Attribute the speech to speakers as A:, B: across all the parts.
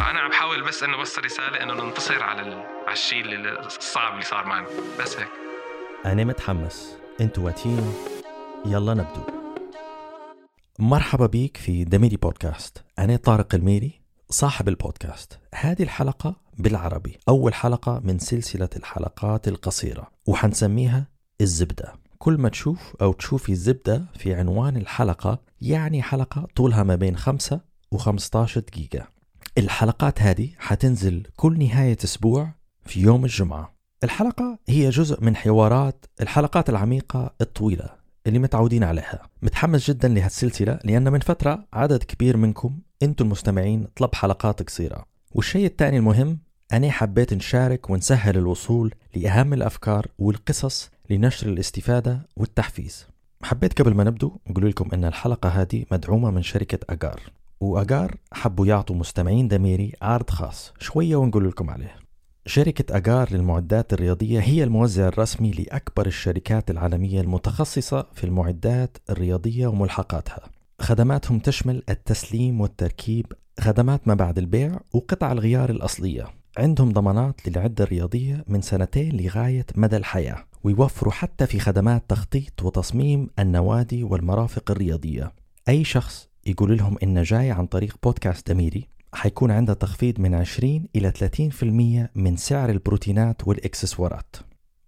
A: الموضوع هذا
B: أنا عم بحاول بس إنه أوصل رسالة إنه ننتصر على. على الشيء الصعب اللي صار معنا. بس هيك.
C: أنا متحمس. أنتوا واتين. يلا نبدو. مرحبا بيك في دميري بودكاست أنا طارق الميري صاحب البودكاست. هذه الحلقة بالعربي. أول حلقة من سلسلة الحلقات القصيرة وحنسميها الزبدة. كل ما تشوف أو تشوفي الزبدة في عنوان الحلقة يعني حلقة طولها ما بين 5 و 15 دقيقة. الحلقات هذه حتنزل كل نهاية أسبوع في يوم الجمعة. الحلقة هي جزء من حوارات الحلقات العميقة الطويلة اللي متعودين عليها. متحمس جدا لهالسلسلة لأن من فترة عدد كبير منكم أنتم المستمعين طلب حلقات قصيرة. والشيء الثاني المهم أنا حبيت نشارك ونسهل الوصول لأهم الأفكار والقصص لنشر الاستفادة والتحفيز. حبيت قبل ما نبدو أقول لكم أن الحلقة هذه مدعومة من شركة أجار وأجار حبوا يعطوا مستمعين دميري عرض خاص. شوية ونقول لكم عليه. شركة أجار للمعدات الرياضية هي الموزع الرسمي لأكبر الشركات العالمية المتخصصة في المعدات الرياضية وملحقاتها. خدماتهم تشمل التسليم والتركيب خدمات ما بعد البيع وقطع الغيار الأصلية. عندهم ضمانات للعدة الرياضية من سنتين لغاية مدى الحياة ويوفروا حتى في خدمات تخطيط وتصميم النوادي والمرافق الرياضية. أي شخص يقول لهم إنه جاي عن طريق بودكاست دميري حيكون عنده تخفيض من 20 إلى 30% من سعر البروتينات والإكسسوارات.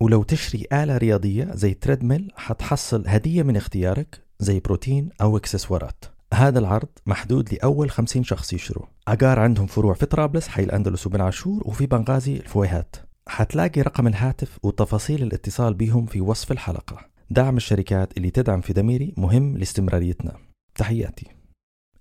C: ولو تشتري آلة رياضية زي تريدميل حتحصل هدية من اختيارك زي بروتين أو إكسسوارات. هذا العرض محدود لأول 50 شخص يشتروا عقار عندهم فروع في طرابلس حي الأندلس وبن عاشور وفي بنغازي الفويهات. حتلاقي رقم الهاتف وتفاصيل الاتصال بهم في وصف الحلقة. دعم الشركات اللي تدعم في دميري مهم لاستمراريتنا. تحياتي.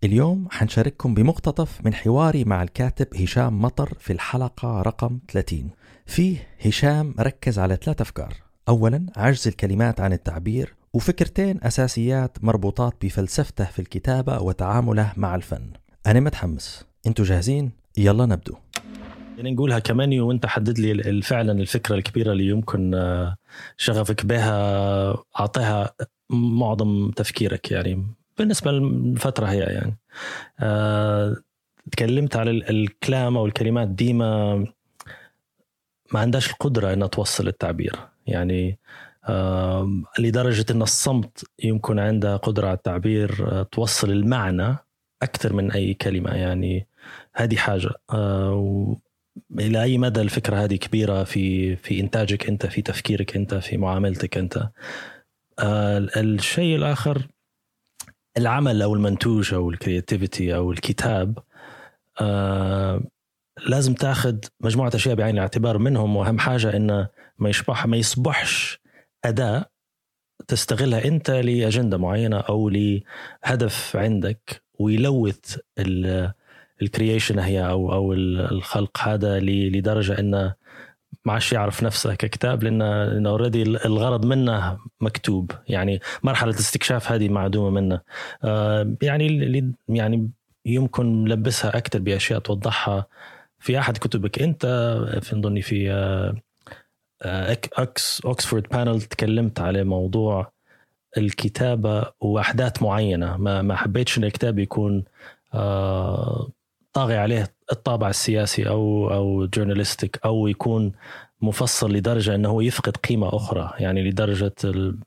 C: اليوم حنشارككم بمقتطف من حواري مع الكاتب هشام مطر في الحلقة رقم 30 فيه هشام ركز على ثلاث أفكار. أولا عجز الكلمات عن التعبير وفكرتين أساسيات مربوطات بفلسفته في الكتابة وتعامله مع الفن. أنا متحمس. أنتوا جاهزين؟ يلا نبدو.
D: يعني نقولها كمانيو وأنت حدد لي فعلا الفكرة الكبيرة اللي يمكن آه، شغفك بها أعطيها معظم تفكيرك يعني. بالنسبة للفترة هي يعني. آه، تكلمت على ال- الكلام أو الكلمات ديما ما عندهاش القدرة إنها توصل التعبير. يعني آه، لدرجة إن الصمت يمكن عندها قدرة على التعبير آه، توصل المعنى أكثر من أي كلمة. يعني هذه حاجة. آه، إلى أي مدى الفكرة هذه كبيرة في في إنتاجك أنت في تفكيرك أنت في معاملتك أنت؟ آه، الشيء الآخر العمل أو المنتوج أو الكرياتيفيتي أو الكتاب آه، لازم تاخذ مجموعة أشياء بعين الاعتبار منهم وأهم حاجة انه ما يصبح ما يصبحش أداة تستغلها أنت لأجندة معينة أو لهدف عندك ويلوث ال- ال creation هي أو أو الخلق هذا لدرجة انه ما عادش يعرف نفسه ككتاب لأن لأنه already الغرض منه مكتوب. يعني مرحلة الاستكشاف هذه معدومة منه. آه، يعني يعني يمكن نلبسها أكثر بأشياء توضحها في أحد كتبك. أنت في ظني في آه، آه، إكس Oxford panel تكلمت على موضوع الكتابة وأحداث معينة. ما ما حبيتش إن الكتاب يكون آه، طاغي عليه الطابع السياسي أو أو جورناليستيك أو يكون مفصل لدرجة إنه هو يفقد قيمة أخرى يعني لدرجة.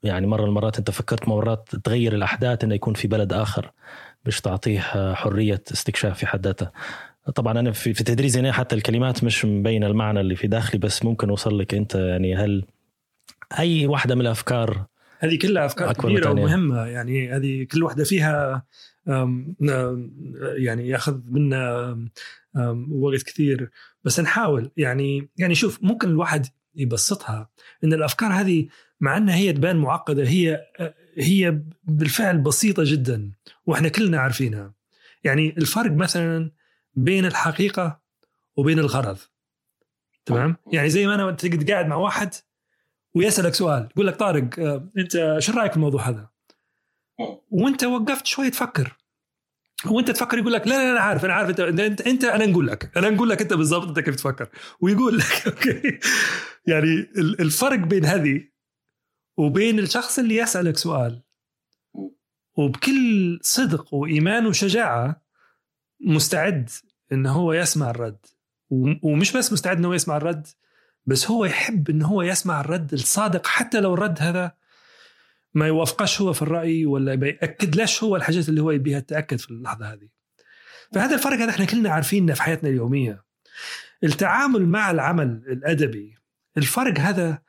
D: يعني مرة المرات أنت فكرت مرات تغير الأحداث إنه يكون في بلد آخر باش تعطيه حرية استكشاف في حد ذاتها طبعا أنا في, في تدريسي أنا حتى الكلمات مش مبينه المعنى اللي في داخلي بس ممكن أوصل لك أنت يعني هل أي واحدة من الأفكار
E: هذه كلها أفكار
D: كبيرة.
E: ومهمة يعني هذه كل واحدة فيها يعني ياخذ منا وقت كثير. بس نحاول. يعني يعني شوف ممكن الواحد يبسطها. إن الأفكار هذه مع إنها هي تبان معقدة هي هي بالفعل بسيطة جدا وإحنا كلنا عارفينها. يعني الفرق مثلا بين الحقيقة وبين الغرض. تمام؟ يعني زي ما أنا تقعد قاعد مع واحد ويسألك سؤال يقول لك طارق آه، أنت شو رأيك في الموضوع هذا؟ وانت وقفت شوي تفكر. وانت تفكر يقول لك لا لا أنا عارف أنا عارف أنت أنت, أنا نقول لك أنا نقول لك أنت بالضبط أنت كيف تفكر. ويقول لك أوكي. يعني ال- الفرق بين هذه وبين الشخص اللي يسألك سؤال وبكل صدق وإيمان وشجاعة مستعد انه هو يسمع الرد. ومش بس مستعد انه يسمع الرد بس هو يحب انه هو يسمع الرد الصادق حتى لو الرد هذا ما يوافقش هو في الرأي ولا بياكد ليش هو الحاجات اللي هو يبيها تأكد في اللحظة هذه. فهذا الفرق هذا إحنا كلنا عارفينه في حياتنا اليومية. التعامل مع العمل الأدبي الفرق هذا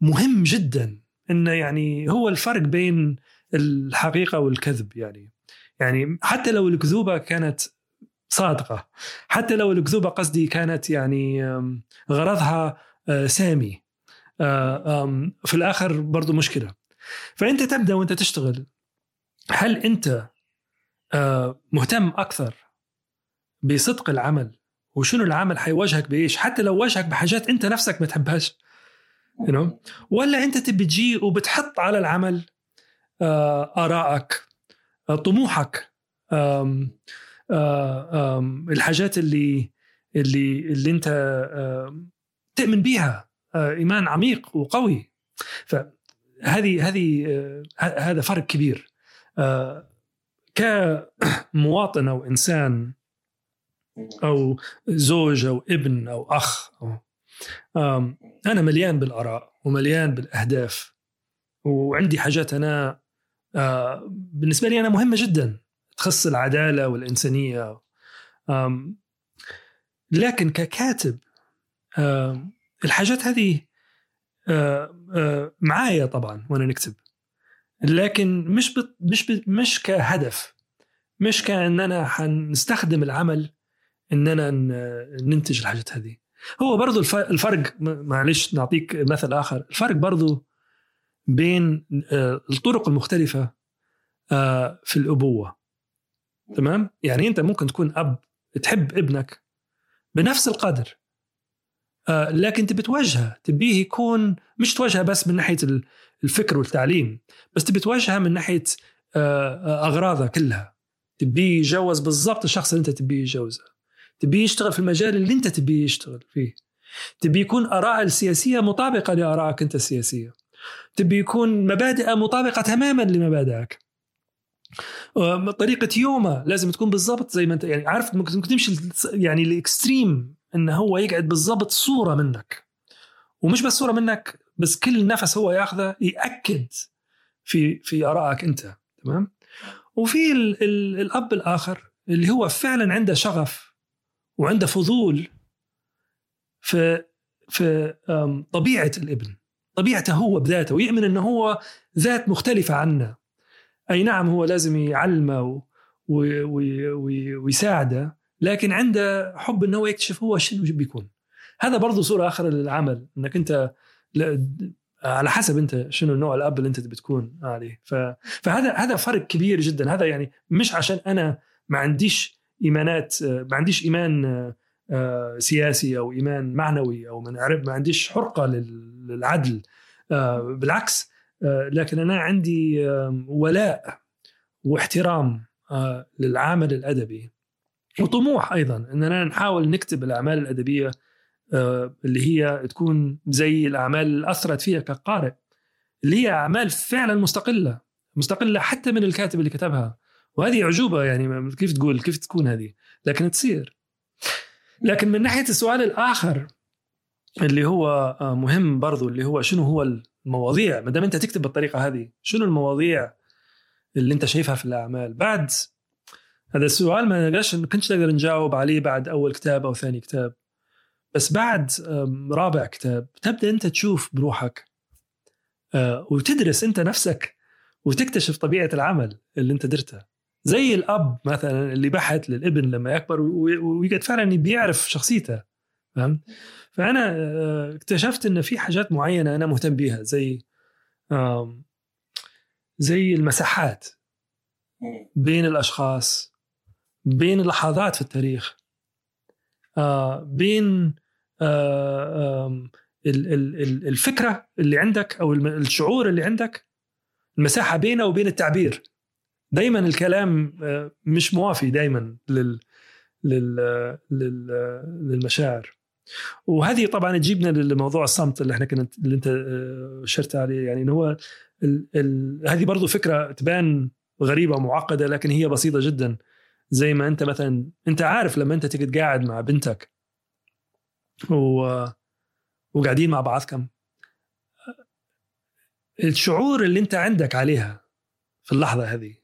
E: مهم جدا. إنه يعني هو الفرق بين الحقيقة والكذب يعني. يعني حتى لو الكذوبة كانت صادقة حتى لو الكذوبة قصدي كانت يعني غرضها آه، سامي آه، في الآخر برضو مشكلة. فأنت تبدأ وأنت تشتغل. هل أنت آه، مهتم أكثر بصدق العمل؟ وشنو العمل حيواجهك بإيش؟ حتى لو واجهك بحاجات أنت نفسك ما تحبهاش. You know? ولا أنت تبي تجي وبتحط على العمل آه، آرائك آه، طموحك الحاجات اللي اللي اللي أنت تؤمن بيها آه، إيمان عميق وقوي. فهذه هذه آه، ه- هذا فرق كبير. آه، كمواطن أو إنسان أو زوج أو ابن أو أخ أو أنا مليان بالآراء ومليان بالأهداف وعندي حاجات أنا آه، بالنسبة لي أنا مهمة جدا تخص العدالة والإنسانية. لكن ككاتب الحاجات هذه آه، آه، معايا طبعا وأنا نكتب. لكن مش بت مش بت مش كهدف مش كان أنا حنستخدم العمل إننا ن- ننتج الحاجات هذه. هو برضو الف- الفرق معلش نعطيك مثل آخر. الفرق برضو بين آه، الطرق المختلفة آه، في الأبوة. تمام؟ يعني أنت ممكن تكون أب تحب ابنك بنفس القدر. آه، لكن تبي توجهه تبيه يكون مش توجهه بس من ناحية ال- الفكر والتعليم بس تبي توجهه من ناحية آه، آه، أغراضه كلها. تبيه يجوز بالضبط الشخص اللي انت تبيه يجوزه تبيه يشتغل في المجال اللي انت تبيه يشتغل فيه. تبي يكون آراء السياسية مطابقة لآرائك أنت السياسية. تبي يكون مبادئه مطابقة تماما لمبادئك. آه، طريقة يومه لازم تكون بالضبط زي ما انت يعني عارف ممكن تمشي يعني الاكستريم انه هو يقعد بالضبط صورة منك. ومش بس صورة منك بس كل نفس هو ياخذه يأكد في في آرائك أنت. تمام؟ وفي ال ال الأب الآخر اللي هو فعلا عنده شغف وعنده فضول في في أم، طبيعة الابن. طبيعته هو بذاته ويؤمن إنه هو ذات مختلفة عنا أي نعم هو لازم يعلمه ويساعده لكن عنده حب إنه هو يكتشف هو شنو بيكون هذا برضو صورة أخرى للعمل إنك أنت على حسب أنت شنو نوع الأب اللي أنت تبي تكون عليه ف... فهذا هذا فرق كبير جدا. هذا يعني مش عشان أنا ما عنديش إيمانات ما عنديش إيمان آه، سياسي أو إيمان معنوي أو ما عنديش حرقة لل- للعدل آه، بالعكس آه، لكن أنا عندي ولاء واحترام للعمل الأدبي. وطموح أيضا إننا نحاول نكتب الأعمال الأدبية آه، اللي هي تكون زي الأعمال اللي أثرت فيها كقارئ اللي هي أعمال فعلا مستقلة مستقلة حتى من الكاتب اللي كتبها. وهذه أعجوبة يعني كيف تقول؟ كيف تكون هذه؟ لكن تصير. لكن من ناحية السؤال الآخر اللي هو آه، مهم برضو اللي هو شنو هو المواضيع؟ ما دام أنت تكتب بالطريقة هذه شنو المواضيع اللي أنت شايفها في الأعمال؟ بعد هذا السؤال ما نقدرش ما كنتش نقدر نجاوب عليه بعد أول كتاب أو ثاني كتاب. بس بعد رابع كتاب تبدأ أنت تشوف بروحك آه، وتدرس أنت نفسك وتكتشف طبيعة العمل اللي أنت درته. زي الأب مثلا اللي بحث للابن لما يكبر ويقعد فعلا بيعرف شخصيته فهمت؟ فأنا آه، اكتشفت إن في حاجات معينة أنا مهتم بيها زي زي المساحات بين الأشخاص. بين اللحظات في التاريخ. آه، بين آه، الفكرة اللي عندك أو الشعور اللي عندك المساحة بينه وبين التعبير. دائما الكلام آه، مش موافي دائما لل لل لل للمشاعر. وهذه طبعا تجيبنا لموضوع الصمت اللي إحنا كنا اللي أنت أشرت عليه. يعني هو ال... ال... هذه برضو فكرة تبان غريبة ومعقدة لكن هي بسيطة جدا. زي ما انت مثلا انت عارف لما انت تقعد قاعد مع بنتك و... وقاعدين مع بعضكم الشعور اللي انت عندك عليها في اللحظة هذه.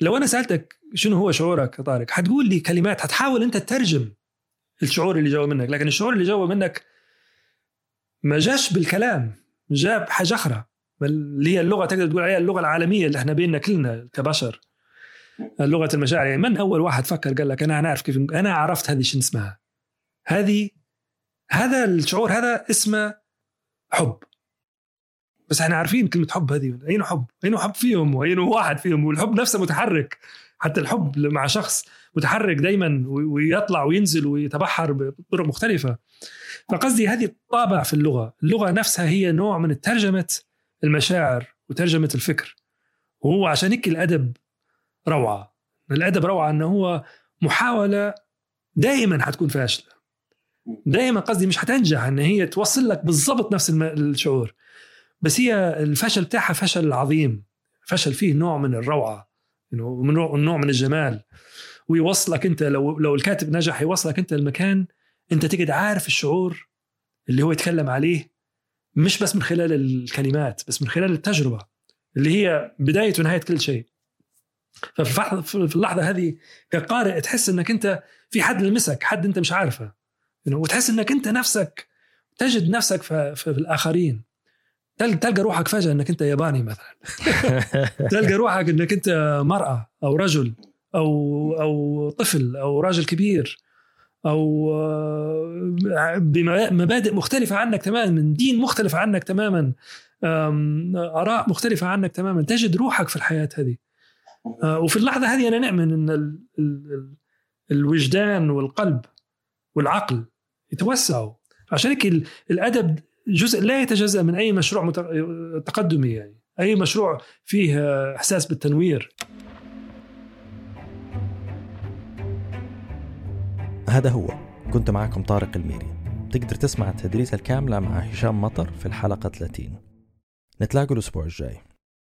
E: لو أنا سألتك شنو هو شعورك يا طارق حتقول لي كلمات حتحاول أنت تترجم الشعور اللي جوا منك. لكن الشعور اللي جوا منك ما جاش بالكلام جاء بحاجه أخرى اللي هي اللغة تقدر تقول عليها اللغة العالمية اللي إحنا بيننا كلنا كبشر. لغة المشاعر. يعني من اول واحد فكر؟ قال لك أنا أنا أعرف كيف أنا عرفت هذه شنو اسمها. هذه هذا الشعور هذا اسمه حب. بس إحنا عارفين كلمة حب هذه. أين حب؟ أين حب فيهم؟ وأين واحد فيهم؟ والحب نفسه متحرك. حتى الحب مع شخص متحرك دايما ويطلع وينزل ويتبحر بطرق مختلفة. فقصدي هذه الطابع في اللغة. اللغة نفسها هي نوع من ترجمة المشاعر وترجمة الفكر. وهو عشان هيك الأدب روعة. الأدب روعة إنه هو محاولة دائما حتكون فاشله دائما قصدي مش حتنجح إن هي توصل لك بالضبط نفس الشعور. بس هي الفشل بتاعها فشل عظيم. فشل فيه نوع من الروعة من نوع من الجمال. ويوصلك أنت لو لو الكاتب نجح يوصلك أنت المكان. أنت تقعد عارف الشعور اللي هو يتكلم عليه مش بس من خلال الكلمات بس من خلال التجربة. اللي هي بداية ونهاية كل شيء. ففي اللحظة هذه كقارئ تحس إنك أنت في حد لمسك حد أنت مش عارفه. يعني وتحس إنك أنت نفسك تجد نفسك في, الآخرين. تل- تلقى روحك فجأة إنك أنت ياباني مثلا. تلقى روحك إنك أنت مرأة أو رجل أو أو طفل أو راجل كبير أو آه، بمبادئ مختلفة عنك تماما من دين مختلف عنك تماما آراء مختلفة عنك تماما. تجد روحك في الحياة هذه. وفي اللحظة هذه أنا نؤمن إن ال- ال- ال- الوجدان والقلب والعقل يتوسعوا. عشان هيك ال- الأدب جزء لا يتجزأ من أي مشروع تقدمي يعني أي مشروع فيه آه، إحساس بالتنوير.
C: هذا هو. كنت معكم طارق الميري. تقدر تسمع التدريس الكاملة مع هشام مطر في الحلقة 30 نتلاقوا الأسبوع الجاي.